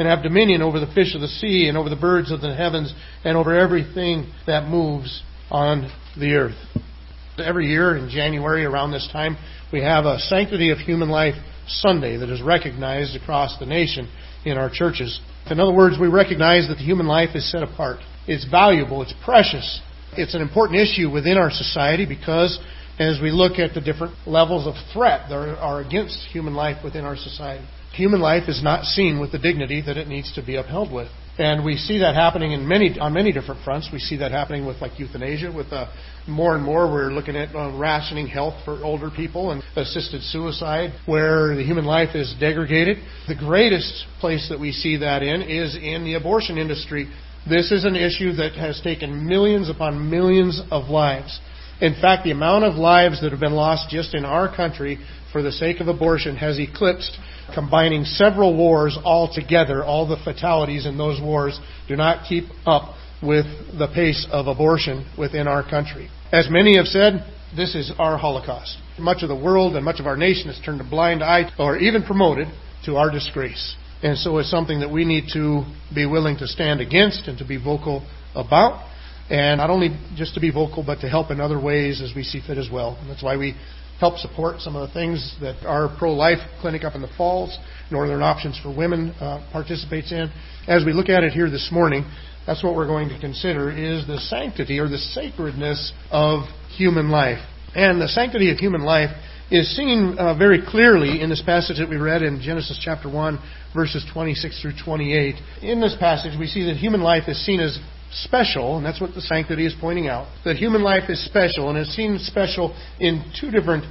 and have dominion over the fish of the sea, and over the birds of the heavens, and over everything that moves on the earth. Every year in January around this time, we have a Sanctity of Human Life Sunday that is recognized across the nation in our churches. In other words, we recognize that the human life is set apart. It's valuable, it's precious. It's an important issue within our society because as we look at the different levels of threat that are against human life within our society. Human life is not seen with the dignity that it needs to be upheld with. And we see that happening in many, on many different fronts. We see that happening with like euthanasia, with uh, more and more we're looking at uh, rationing health for older people and assisted suicide, where the human life is degraded. The greatest place that we see that in is in the abortion industry. This is an issue that has taken millions upon millions of lives. In fact, the amount of lives that have been lost just in our country for the sake of abortion has eclipsed combining several wars all together. All the fatalities in those wars do not keep up with the pace of abortion within our country. As many have said, this is our Holocaust. Much of the world and much of our nation has turned a blind eye or even promoted to our disgrace. And so it's something that we need to be willing to stand against and to be vocal about. And not only just to be vocal, but to help in other ways as we see fit as well. And that's why we help support some of the things that our pro life clinic up in the Falls, Northern Options for Women, uh, participates in. As we look at it here this morning, that's what we're going to consider is the sanctity or the sacredness of human life. And the sanctity of human life is seen uh, very clearly in this passage that we read in Genesis chapter 1, verses 26 through 28. In this passage, we see that human life is seen as special, and that's what the sanctity is pointing out, that human life is special, and it's seen special in two different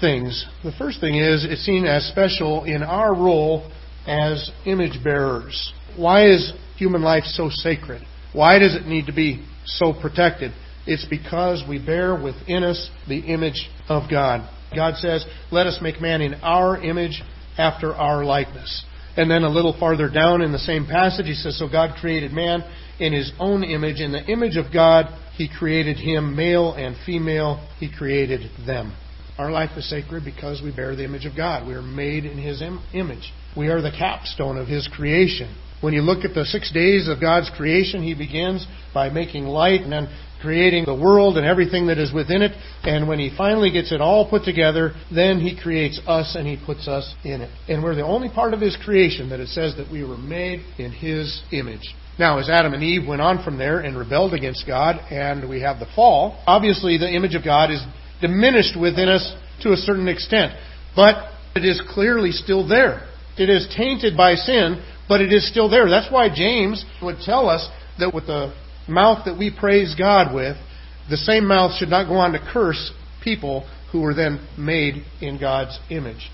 things. The first thing is it's seen as special in our role as image bearers. Why is human life so sacred? Why does it need to be so protected? It's because we bear within us the image of God. God says, Let us make man in our image after our likeness. And then a little farther down in the same passage, he says, So God created man in his own image. In the image of God, he created him, male and female, he created them. Our life is sacred because we bear the image of God. We are made in his Im- image. We are the capstone of his creation. When you look at the six days of God's creation, he begins by making light and then creating the world and everything that is within it. And when he finally gets it all put together, then he creates us and he puts us in it. And we're the only part of his creation that it says that we were made in his image. Now, as Adam and Eve went on from there and rebelled against God, and we have the fall, obviously the image of God is diminished within us to a certain extent. But it is clearly still there. It is tainted by sin, but it is still there. That's why James would tell us that with the mouth that we praise God with, the same mouth should not go on to curse people who were then made in God's image.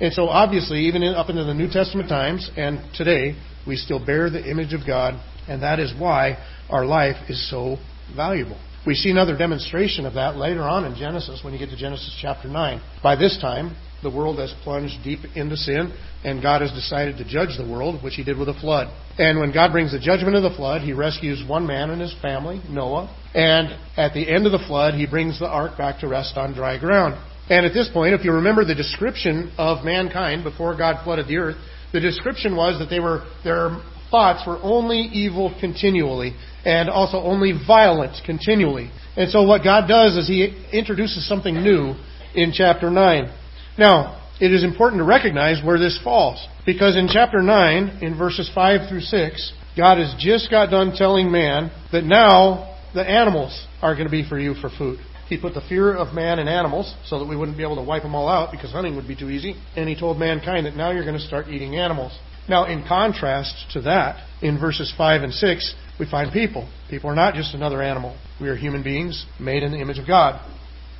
And so, obviously, even up into the New Testament times and today, we still bear the image of God, and that is why our life is so valuable. We see another demonstration of that later on in Genesis when you get to Genesis chapter 9. By this time, the world has plunged deep into sin, and God has decided to judge the world, which He did with a flood. And when God brings the judgment of the flood, He rescues one man and his family, Noah. And at the end of the flood, He brings the ark back to rest on dry ground. And at this point, if you remember the description of mankind before God flooded the earth, the description was that they were their thoughts were only evil continually, and also only violent continually. And so what God does is He introduces something new in chapter 9. Now, it is important to recognize where this falls. Because in chapter 9, in verses 5 through 6, God has just got done telling man that now the animals are going to be for you for food. He put the fear of man in animals so that we wouldn't be able to wipe them all out because hunting would be too easy. And he told mankind that now you're going to start eating animals. Now, in contrast to that, in verses 5 and 6, we find people. People are not just another animal. We are human beings made in the image of God.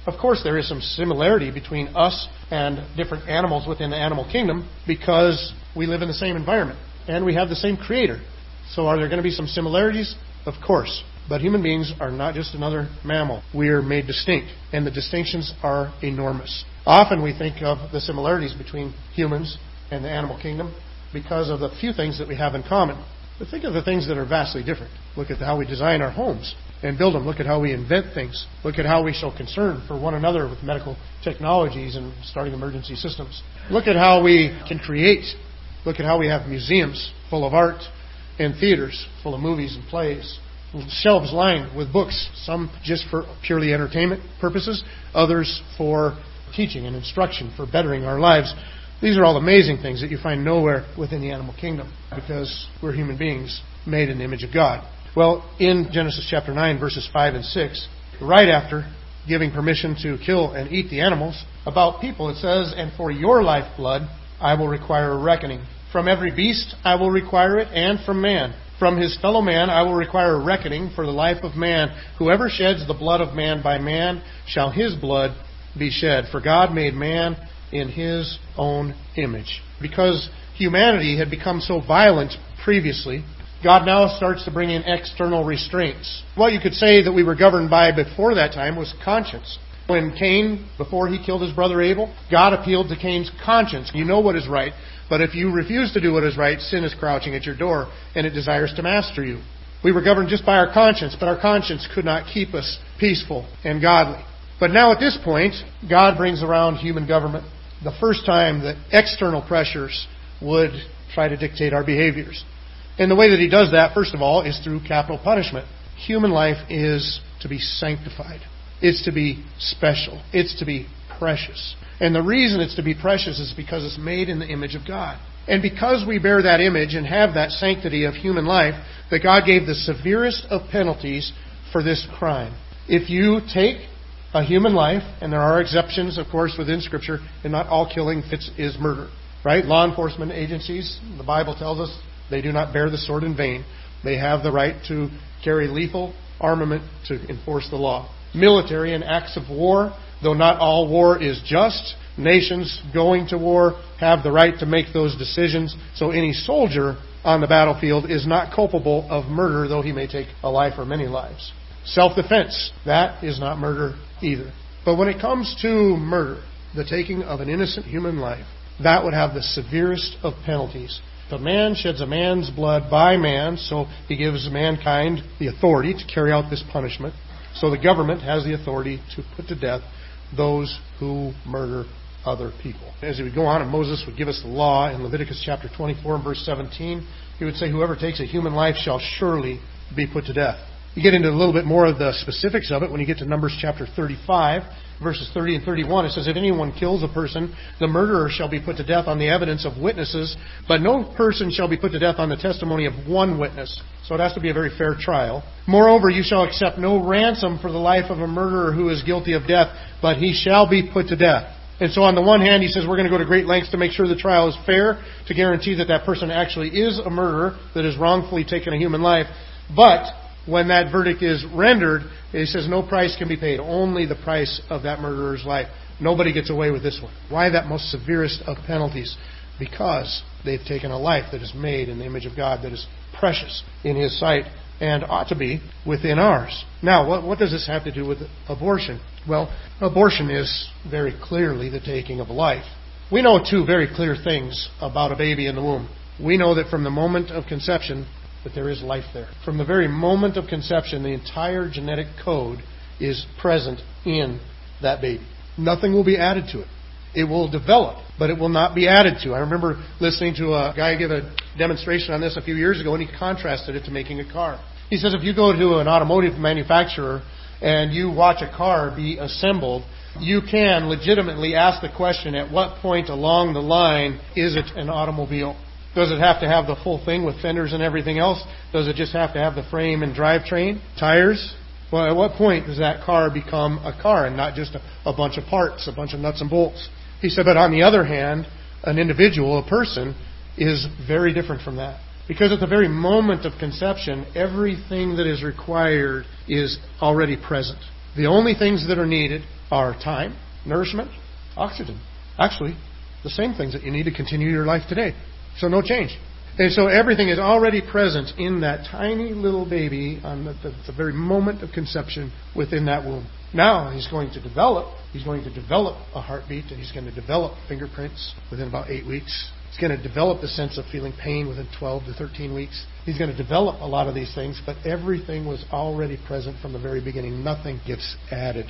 Of course, there is some similarity between us and different animals within the animal kingdom because we live in the same environment and we have the same creator. So, are there going to be some similarities? Of course. But human beings are not just another mammal. We are made distinct, and the distinctions are enormous. Often we think of the similarities between humans and the animal kingdom because of the few things that we have in common. But think of the things that are vastly different. Look at how we design our homes and build them. Look at how we invent things. Look at how we show concern for one another with medical technologies and starting emergency systems. Look at how we can create. Look at how we have museums full of art and theaters full of movies and plays. Shelves lined with books, some just for purely entertainment purposes, others for teaching and instruction, for bettering our lives. These are all amazing things that you find nowhere within the animal kingdom because we're human beings made in the image of God. Well, in Genesis chapter 9, verses 5 and 6, right after giving permission to kill and eat the animals, about people it says, And for your lifeblood I will require a reckoning. From every beast I will require it, and from man. From his fellow man I will require a reckoning for the life of man. Whoever sheds the blood of man by man shall his blood be shed. For God made man in his own image. Because humanity had become so violent previously, God now starts to bring in external restraints. What you could say that we were governed by before that time was conscience. When Cain, before he killed his brother Abel, God appealed to Cain's conscience. You know what is right, but if you refuse to do what is right, sin is crouching at your door and it desires to master you. We were governed just by our conscience, but our conscience could not keep us peaceful and godly. But now at this point, God brings around human government. The first time that external pressures would try to dictate our behaviors. And the way that he does that, first of all, is through capital punishment. Human life is to be sanctified. It's to be special. It's to be precious. And the reason it's to be precious is because it's made in the image of God. And because we bear that image and have that sanctity of human life, that God gave the severest of penalties for this crime. If you take a human life, and there are exceptions, of course, within Scripture, and not all killing fits, is murder. Right? Law enforcement agencies, the Bible tells us they do not bear the sword in vain. They have the right to carry lethal armament to enforce the law. Military and acts of war, though not all war is just, nations going to war have the right to make those decisions. So any soldier on the battlefield is not culpable of murder, though he may take a life or many lives. Self defense, that is not murder either. But when it comes to murder, the taking of an innocent human life, that would have the severest of penalties. If a man sheds a man's blood by man, so he gives mankind the authority to carry out this punishment. So the government has the authority to put to death those who murder other people. As he would go on, and Moses would give us the law in Leviticus chapter 24 and verse 17, he would say, Whoever takes a human life shall surely be put to death. You get into a little bit more of the specifics of it when you get to Numbers chapter 35, verses 30 and 31. It says, If anyone kills a person, the murderer shall be put to death on the evidence of witnesses, but no person shall be put to death on the testimony of one witness. So it has to be a very fair trial. Moreover, you shall accept no ransom for the life of a murderer who is guilty of death, but he shall be put to death. And so on the one hand, he says we're going to go to great lengths to make sure the trial is fair, to guarantee that that person actually is a murderer that has wrongfully taken a human life. But when that verdict is rendered, he says no price can be paid, only the price of that murderer's life. Nobody gets away with this one. Why that most severest of penalties? Because they've taken a life that is made in the image of God, that is precious in His sight, and ought to be within ours. Now, what, what does this have to do with abortion? Well, abortion is very clearly the taking of a life. We know two very clear things about a baby in the womb. We know that from the moment of conception, that there is life there. From the very moment of conception, the entire genetic code is present in that baby. Nothing will be added to it. It will develop, but it will not be added to. I remember listening to a guy give a demonstration on this a few years ago, and he contrasted it to making a car. He says if you go to an automotive manufacturer and you watch a car be assembled, you can legitimately ask the question at what point along the line is it an automobile? Does it have to have the full thing with fenders and everything else? Does it just have to have the frame and drivetrain? Tires? Well, at what point does that car become a car and not just a, a bunch of parts, a bunch of nuts and bolts? He said, but on the other hand, an individual, a person, is very different from that. Because at the very moment of conception, everything that is required is already present. The only things that are needed are time, nourishment, oxygen. Actually, the same things that you need to continue your life today. So no change. And so everything is already present in that tiny little baby on the, the, the, very moment of conception within that womb. Now he's going to develop. He's going to develop a heartbeat and he's going to develop fingerprints within about eight weeks. He's going to develop the sense of feeling pain within 12 to 13 weeks. He's going to develop a lot of these things, but everything was already present from the very beginning. Nothing gets added.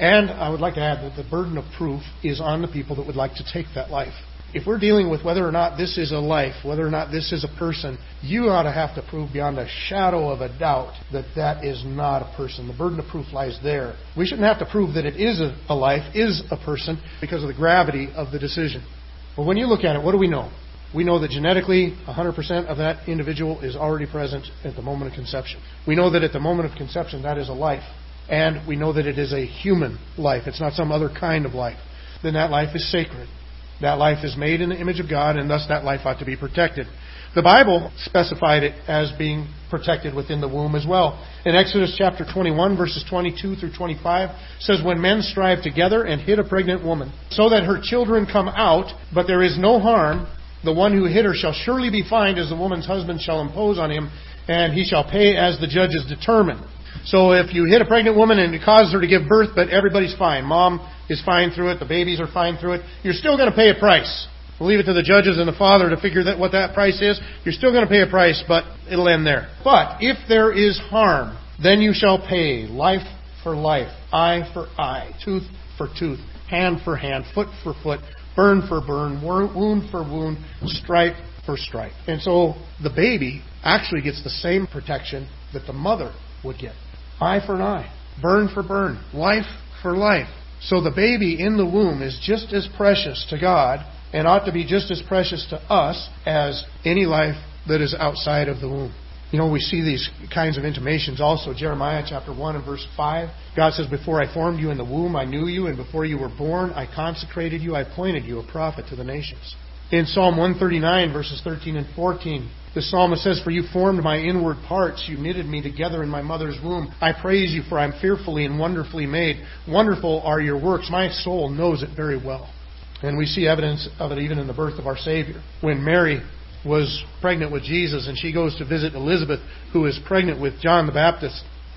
And I would like to add that the burden of proof is on the people that would like to take that life if we're dealing with whether or not this is a life, whether or not this is a person, you ought to have to prove beyond a shadow of a doubt that that is not a person. The burden of proof lies there. We shouldn't have to prove that it is a, life, is a person, because of the gravity of the decision. But when you look at it, what do we know? We know that genetically, 100% of that individual is already present at the moment of conception. We know that at the moment of conception, that is a life. And we know that it is a human life. It's not some other kind of life. Then that life is sacred. That life is made in the image of God, and thus that life ought to be protected. The Bible specified it as being protected within the womb as well. In Exodus chapter 21, verses 22 through 25, says, When men strive together and hit a pregnant woman, so that her children come out, but there is no harm, the one who hit her shall surely be fined, as the woman's husband shall impose on him, and he shall pay as the judges determine. So if you hit a pregnant woman and it causes her to give birth, but everybody's fine, mom is fine through it, the babies are fine through it, you're still going to pay a price. We'll leave it to the judges and the father to figure that what that price is. You're still going to pay a price, but it'll end there. But if there is harm, then you shall pay life for life, eye for eye, tooth for tooth, hand for hand, foot for foot, burn for burn, wound for wound, stripe for stripe. And so the baby actually gets the same protection that the mother would get. Eye for an eye, burn for burn, life for life. So the baby in the womb is just as precious to God and ought to be just as precious to us as any life that is outside of the womb. You know, we see these kinds of intimations also. Jeremiah chapter 1 and verse 5. God says, Before I formed you in the womb, I knew you, and before you were born, I consecrated you, I appointed you a prophet to the nations. In Psalm 139, verses 13 and 14, the psalmist says, For you formed my inward parts, you knitted me together in my mother's womb. I praise you, for I am fearfully and wonderfully made. Wonderful are your works. My soul knows it very well. And we see evidence of it even in the birth of our Savior. When Mary was pregnant with Jesus and she goes to visit Elizabeth, who is pregnant with John the Baptist,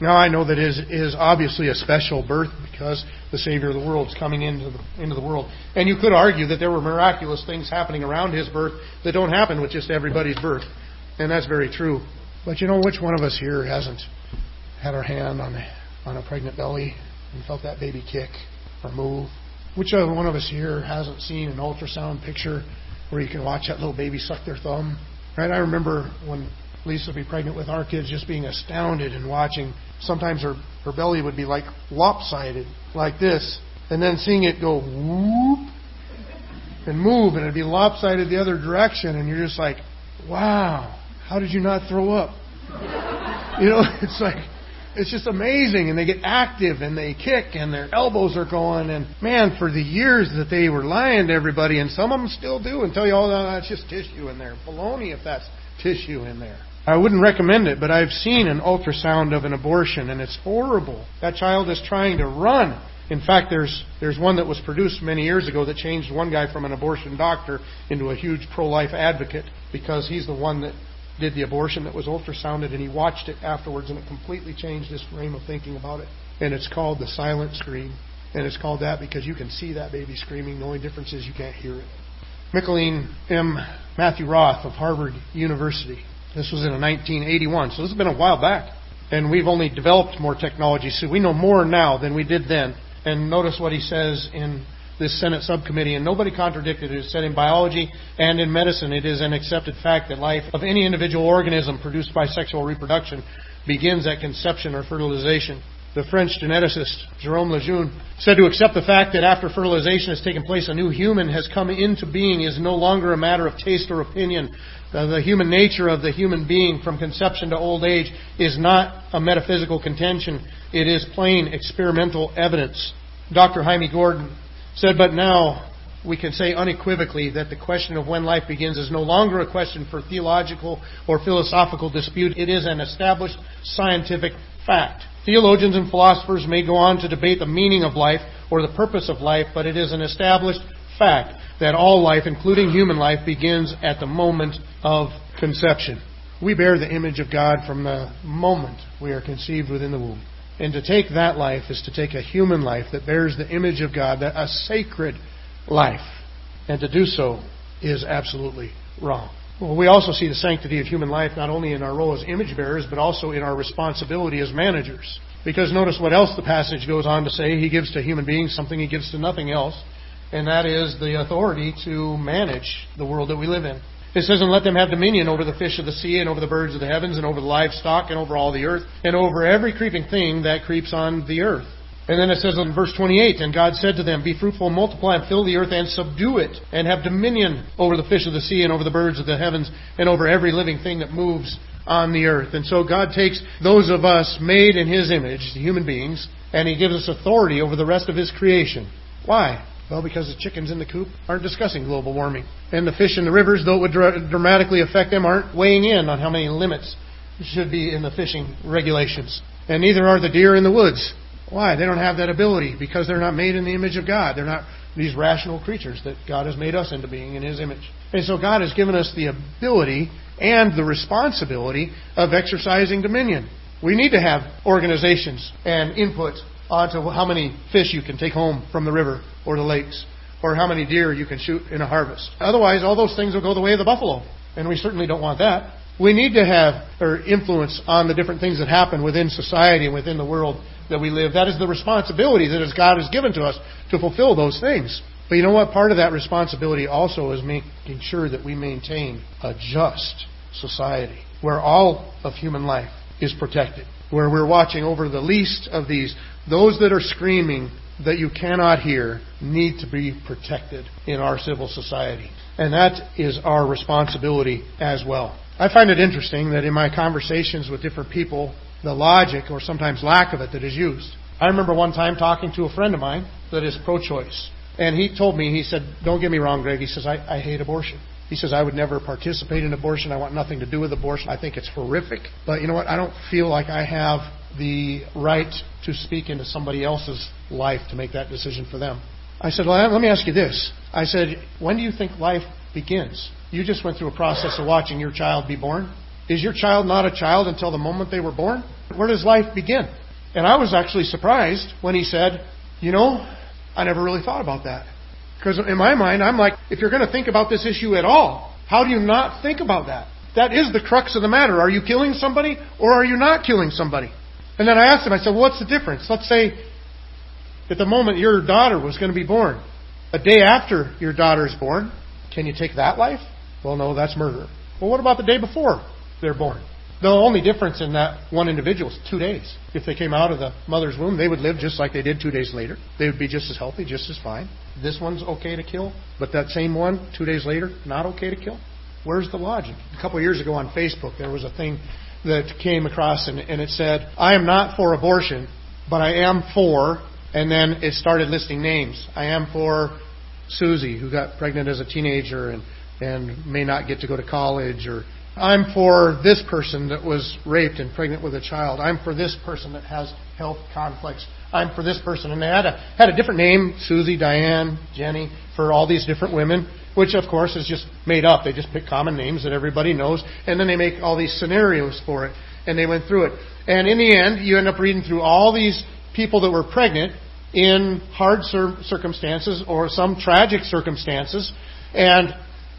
Now I know that is, is obviously a special birth because the Savior of the world is coming into the, into the world. And you could argue that there were miraculous things happening around His birth that don't happen with just everybody's birth. And that's very true. But you know, which one of us here hasn't had our hand on on a pregnant belly and felt that baby kick or move? Which other one of us here hasn't seen an ultrasound picture where you can watch that little baby suck their thumb? Right? I remember when Lisa would be pregnant with our kids, just being astounded and watching. Sometimes her, her belly would be like lopsided, like this, and then seeing it go whoop and move, and it'd be lopsided the other direction, and you're just like, wow, how did you not throw up? you know, it's like, it's just amazing. And they get active and they kick and their elbows are going. And man, for the years that they were lying to everybody, and some of them still do and tell you, oh, no, that's just tissue in there. Baloney if that's tissue in there. I wouldn't recommend it, but I've seen an ultrasound of an abortion, and it's horrible. That child is trying to run. In fact, there's there's one that was produced many years ago that changed one guy from an abortion doctor into a huge pro-life advocate because he's the one that did the abortion that was ultrasounded, and he watched it afterwards, and it completely changed his frame of thinking about it. And it's called the silent scream, and it's called that because you can see that baby screaming. The only difference is you can't hear it. Micheline M. Matthew Roth of Harvard University this was in 1981, so this has been a while back. And we've only developed more technology, so we know more now than we did then. And notice what he says in this Senate subcommittee, and nobody contradicted it. It said in biology and in medicine, it is an accepted fact that life of any individual organism produced by sexual reproduction begins at conception or fertilization. The French geneticist Jerome Lejeune said to accept the fact that after fertilization has taken place, a new human has come into being is no longer a matter of taste or opinion, the human nature of the human being from conception to old age is not a metaphysical contention. It is plain experimental evidence. Dr. Hymie Gordon said, But now we can say unequivocally that the question of when life begins is no longer a question for theological or philosophical dispute. It is an established scientific fact. Theologians and philosophers may go on to debate the meaning of life or the purpose of life, but it is an established fact that all life, including human life, begins at the moment of conception. We bear the image of God from the moment we are conceived within the womb. And to take that life is to take a human life that bears the image of God, a sacred life. And to do so is absolutely wrong. Well, we also see the sanctity of human life not only in our role as image bearers, but also in our responsibility as managers. Because notice what else the passage goes on to say. He gives to human beings something he gives to nothing else, and that is the authority to manage the world that we live in. It says, and let them have dominion over the fish of the sea, and over the birds of the heavens, and over the livestock, and over all the earth, and over every creeping thing that creeps on the earth. And then it says in verse 28, And God said to them, Be fruitful, multiply, and fill the earth, and subdue it, and have dominion over the fish of the sea, and over the birds of the heavens, and over every living thing that moves on the earth. And so God takes those of us made in His image, the human beings, and He gives us authority over the rest of His creation. Why? Well, because the chickens in the coop aren't discussing global warming. And the fish in the rivers, though it would dramatically affect them, aren't weighing in on how many limits should be in the fishing regulations. And neither are the deer in the woods. Why? They don't have that ability because they're not made in the image of God. They're not these rational creatures that God has made us into being in His image. And so God has given us the ability and the responsibility of exercising dominion. We need to have organizations and input onto how many fish you can take home from the river or the lakes, or how many deer you can shoot in a harvest. Otherwise, all those things will go the way of the buffalo, and we certainly don't want that. We need to have or influence on the different things that happen within society and within the world that we live. That is the responsibility that God has given to us to fulfill those things. But you know what? Part of that responsibility also is making sure that we maintain a just society where all of human life is protected, where we're watching over the least of these. Those that are screaming that you cannot hear need to be protected in our civil society. And that is our responsibility as well. I find it interesting that in my conversations with different people, the logic or sometimes lack of it that is used. I remember one time talking to a friend of mine that is pro choice. And he told me, he said, Don't get me wrong, Greg. He says, I, I hate abortion. He says, I would never participate in abortion. I want nothing to do with abortion. I think it's horrific. But you know what? I don't feel like I have the right to speak into somebody else's life to make that decision for them. I said, Well, let me ask you this. I said, When do you think life begins? You just went through a process of watching your child be born. Is your child not a child until the moment they were born? Where does life begin? And I was actually surprised when he said, You know, I never really thought about that. Because in my mind, I'm like, if you're going to think about this issue at all, how do you not think about that? That is the crux of the matter. Are you killing somebody or are you not killing somebody? And then I asked him, I said, well, what's the difference? Let's say at the moment your daughter was going to be born, a day after your daughter is born, can you take that life? Well, no, that's murder. Well, what about the day before they're born? The only difference in that one individual is two days. If they came out of the mother's womb, they would live just like they did two days later. They would be just as healthy, just as fine. This one's okay to kill, but that same one, two days later, not okay to kill? Where's the logic? A couple of years ago on Facebook, there was a thing that came across and, and it said, I am not for abortion, but I am for, and then it started listing names. I am for Susie, who got pregnant as a teenager and, and may not get to go to college, or I'm for this person that was raped and pregnant with a child. I'm for this person that has health conflicts. I'm for this person. And they had a, had a different name, Susie, Diane, Jenny, for all these different women, which of course is just made up. They just pick common names that everybody knows, and then they make all these scenarios for it. And they went through it. And in the end, you end up reading through all these people that were pregnant in hard circumstances or some tragic circumstances. And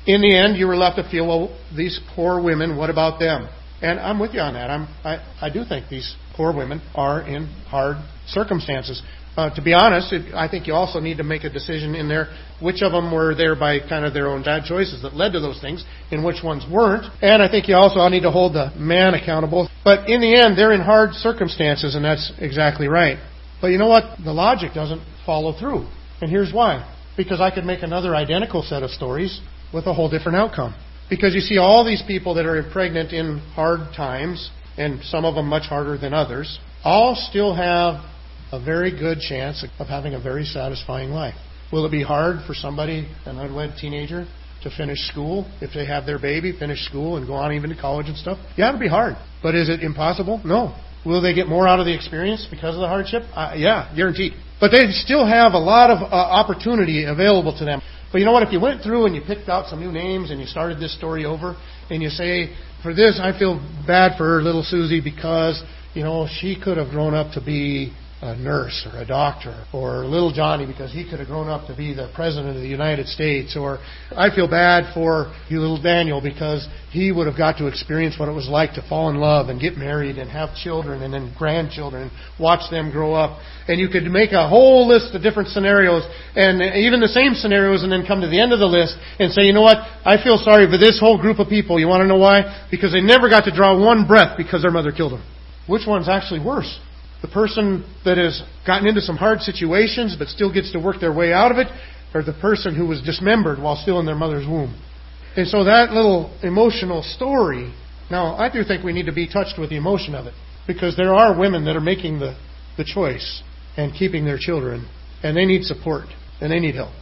in the end, you were left to feel, well, these poor women, what about them? And I'm with you on that. I'm, I, I do think these poor women are in hard circumstances. Uh, to be honest, it, I think you also need to make a decision in there which of them were there by kind of their own bad choices that led to those things, and which ones weren't. And I think you also need to hold the man accountable. But in the end, they're in hard circumstances, and that's exactly right. But you know what? The logic doesn't follow through. And here's why. Because I could make another identical set of stories with a whole different outcome. Because you see, all these people that are pregnant in hard times, and some of them much harder than others, all still have a very good chance of having a very satisfying life. Will it be hard for somebody, an unwed teenager, to finish school if they have their baby, finish school, and go on even to college and stuff? Yeah, it'll be hard. But is it impossible? No. Will they get more out of the experience because of the hardship? Uh, yeah, guaranteed. But they still have a lot of uh, opportunity available to them. But you know what? If you went through and you picked out some new names and you started this story over and you say, for this, I feel bad for little Susie because, you know, she could have grown up to be a nurse or a doctor, or little Johnny because he could have grown up to be the president of the United States, or I feel bad for you little Daniel because he would have got to experience what it was like to fall in love and get married and have children and then grandchildren and watch them grow up. And you could make a whole list of different scenarios and even the same scenarios and then come to the end of the list and say, you know what, I feel sorry for this whole group of people. You want to know why? Because they never got to draw one breath because their mother killed them. Which one's actually worse? The person that has gotten into some hard situations but still gets to work their way out of it, or the person who was dismembered while still in their mother's womb. And so that little emotional story, now I do think we need to be touched with the emotion of it, because there are women that are making the, the choice and keeping their children, and they need support, and they need help.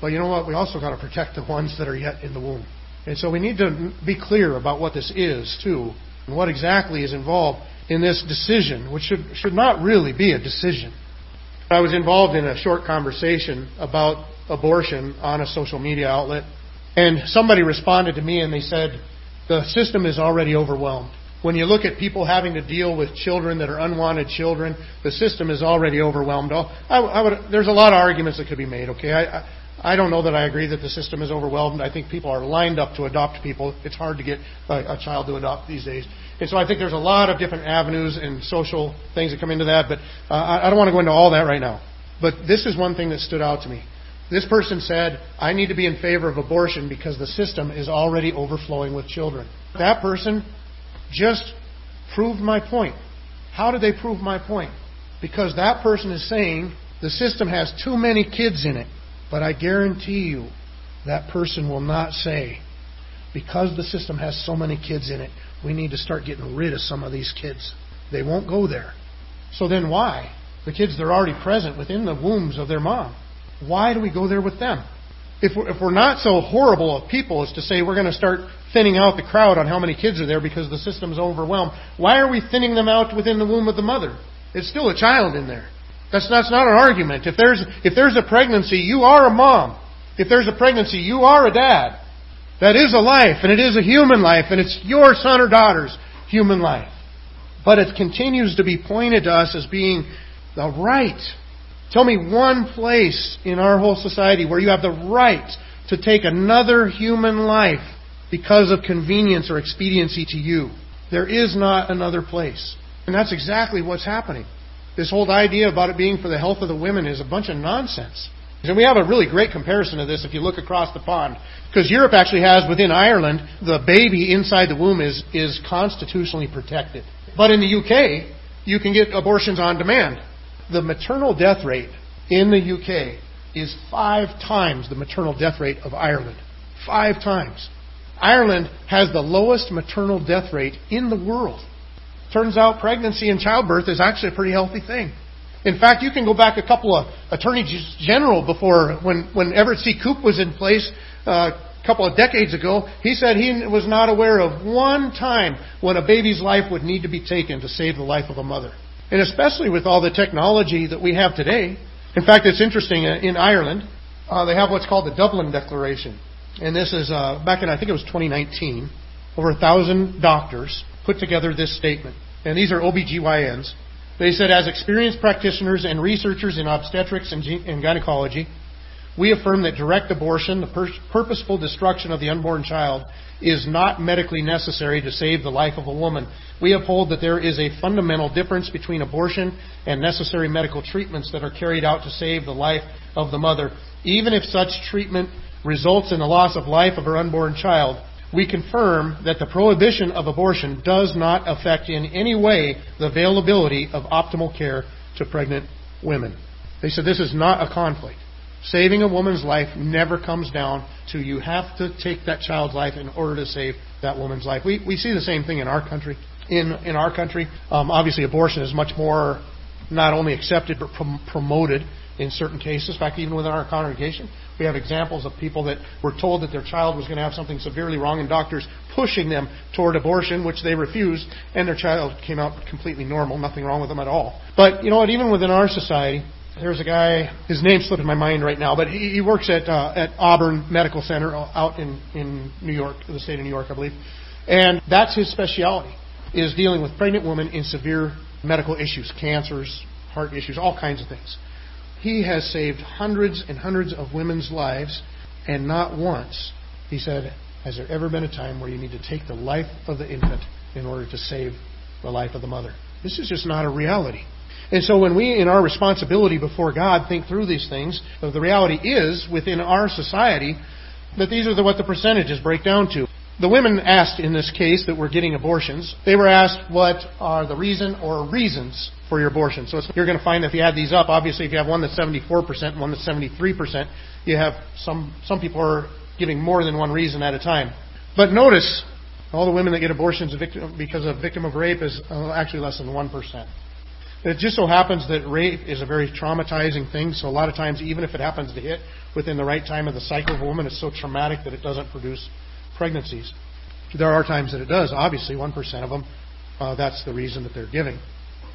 But you know what? We also got to protect the ones that are yet in the womb. And so we need to be clear about what this is, too, and what exactly is involved in this decision, which should, should not really be a decision. I was involved in a short conversation about abortion on a social media outlet, and somebody responded to me and they said, The system is already overwhelmed. When you look at people having to deal with children that are unwanted children, the system is already overwhelmed. I, I would, there's a lot of arguments that could be made, okay? I, I don't know that I agree that the system is overwhelmed. I think people are lined up to adopt people. It's hard to get a, a child to adopt these days. And so I think there's a lot of different avenues and social things that come into that, but uh, I don't want to go into all that right now. But this is one thing that stood out to me. This person said, I need to be in favor of abortion because the system is already overflowing with children. That person just proved my point. How did they prove my point? Because that person is saying the system has too many kids in it. But I guarantee you that person will not say, because the system has so many kids in it, we need to start getting rid of some of these kids. They won't go there. So then why? The kids that are already present within the wombs of their mom. Why do we go there with them? If we're, if we're not so horrible of people as to say we're going to start thinning out the crowd on how many kids are there because the system's overwhelmed, why are we thinning them out within the womb of the mother? It's still a child in there. That's, that's not an argument. If there's, if there's a pregnancy, you are a mom. If there's a pregnancy, you are a dad. That is a life, and it is a human life, and it's your son or daughter's human life. But it continues to be pointed to us as being the right. Tell me one place in our whole society where you have the right to take another human life because of convenience or expediency to you. There is not another place. And that's exactly what's happening. This whole idea about it being for the health of the women is a bunch of nonsense. And we have a really great comparison of this if you look across the pond. Because Europe actually has, within Ireland, the baby inside the womb is, is constitutionally protected. But in the UK, you can get abortions on demand. The maternal death rate in the UK is five times the maternal death rate of Ireland. Five times. Ireland has the lowest maternal death rate in the world. Turns out pregnancy and childbirth is actually a pretty healthy thing. In fact, you can go back a couple of attorneys general before when when Everett C. Koop was in place uh, a couple of decades ago. He said he was not aware of one time when a baby's life would need to be taken to save the life of a mother, and especially with all the technology that we have today. In fact, it's interesting. Uh, in Ireland, uh, they have what's called the Dublin Declaration, and this is uh, back in I think it was 2019. Over a thousand doctors put together this statement. And these are OBGYNs. They said, as experienced practitioners and researchers in obstetrics and, and gynecology, we affirm that direct abortion, the pur- purposeful destruction of the unborn child, is not medically necessary to save the life of a woman. We uphold that there is a fundamental difference between abortion and necessary medical treatments that are carried out to save the life of the mother. Even if such treatment results in the loss of life of her unborn child, we confirm that the prohibition of abortion does not affect in any way the availability of optimal care to pregnant women. They said this is not a conflict. Saving a woman's life never comes down to you have to take that child's life in order to save that woman's life. We, we see the same thing in our country. In, in our country, um, obviously abortion is much more not only accepted but prom- promoted in certain cases. In fact, even within our congregation, we have examples of people that were told that their child was going to have something severely wrong, and doctors pushing them toward abortion, which they refused, and their child came out completely normal, nothing wrong with them at all. But you know what? Even within our society, there's a guy. His name slipped in my mind right now, but he, he works at uh, at Auburn Medical Center out in in New York, the state of New York, I believe, and that's his specialty is dealing with pregnant women in severe medical issues, cancers, heart issues, all kinds of things. He has saved hundreds and hundreds of women's lives, and not once, he said, has there ever been a time where you need to take the life of the infant in order to save the life of the mother. This is just not a reality. And so when we, in our responsibility before God, think through these things, the reality is, within our society, that these are the, what the percentages break down to. The women asked in this case that were getting abortions, they were asked what are the reason or reasons for your abortion. So you're going to find if you add these up, obviously if you have one that's 74% and one that's 73%, you have some, some people are giving more than one reason at a time. But notice, all the women that get abortions because of victim of rape is uh, actually less than 1%. It just so happens that rape is a very traumatizing thing, so a lot of times, even if it happens to hit within the right time of the cycle of a woman, it's so traumatic that it doesn't produce pregnancies. There are times that it does. Obviously, 1% of them, uh, that's the reason that they're giving.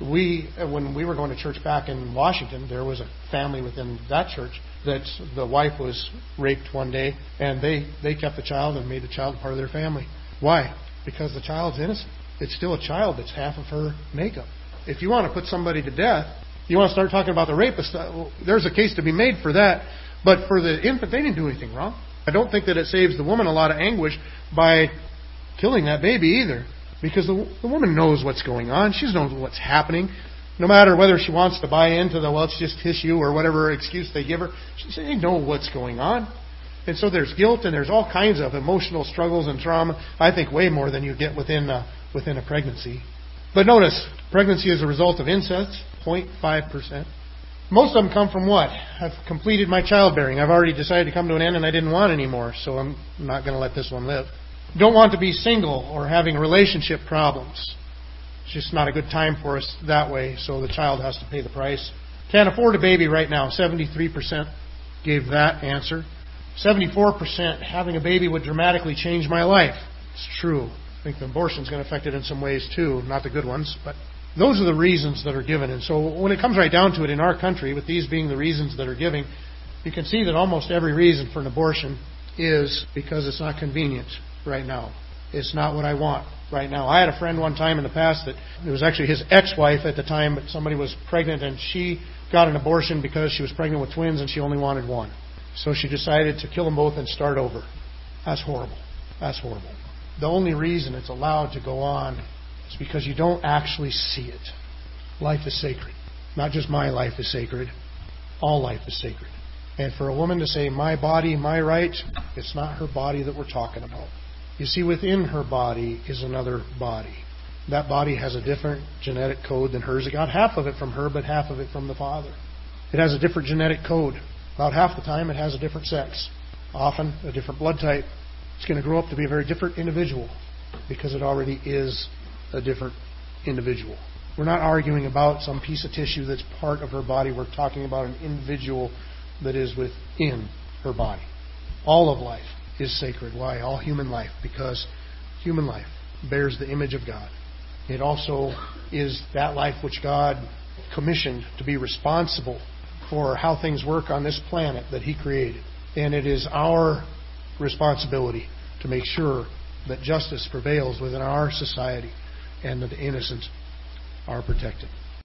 We, when we were going to church back in Washington, there was a family within that church that the wife was raped one day, and they, they kept the child and made the child part of their family. Why? Because the child's innocent. It's still a child that's half of her makeup. If you want to put somebody to death, you want to start talking about the rapist, uh, there's a case to be made for that. But for the infant, they didn't do anything wrong. I don't think that it saves the woman a lot of anguish by killing that baby either. Because the, the woman knows what's going on. She knows what's happening. No matter whether she wants to buy into the, well, it's just tissue or whatever excuse they give her, she, they know what's going on. And so there's guilt and there's all kinds of emotional struggles and trauma. I think way more than you get within a, within a pregnancy. But notice, pregnancy is a result of incest, 0.5%. Most of them come from what? I've completed my childbearing. I've already decided to come to an end and I didn't want anymore, so I'm not going to let this one live. Don't want to be single or having relationship problems. It's just not a good time for us that way, so the child has to pay the price. Can't afford a baby right now. 73% gave that answer. 74% having a baby would dramatically change my life. It's true. I think the abortion's going to affect it in some ways too, not the good ones, but those are the reasons that are given. And so when it comes right down to it in our country, with these being the reasons that are given, you can see that almost every reason for an abortion is because it's not convenient right now. It's not what I want right now. I had a friend one time in the past that it was actually his ex-wife at the time, but somebody was pregnant and she got an abortion because she was pregnant with twins and she only wanted one. So she decided to kill them both and start over. That's horrible. That's horrible the only reason it's allowed to go on is because you don't actually see it. Life is sacred. Not just my life is sacred, all life is sacred. And for a woman to say, my body, my right, it's not her body that we're talking about. You see, within her body is another body. That body has a different genetic code than hers. It got half of it from her, but half of it from the father. It has a different genetic code. About half the time, it has a different sex. Often, a different blood type. It's going to grow up to be a very different individual because it already is a different individual. We're not arguing about some piece of tissue that's part of her body. We're talking about an individual that is within her body. All of life is sacred. Why? All human life. Because human life bears the image of God. It also is that life which God commissioned to be responsible for how things work on this planet that He created. And it is our responsibility to make sure that justice prevails within our society and the innocent are protected.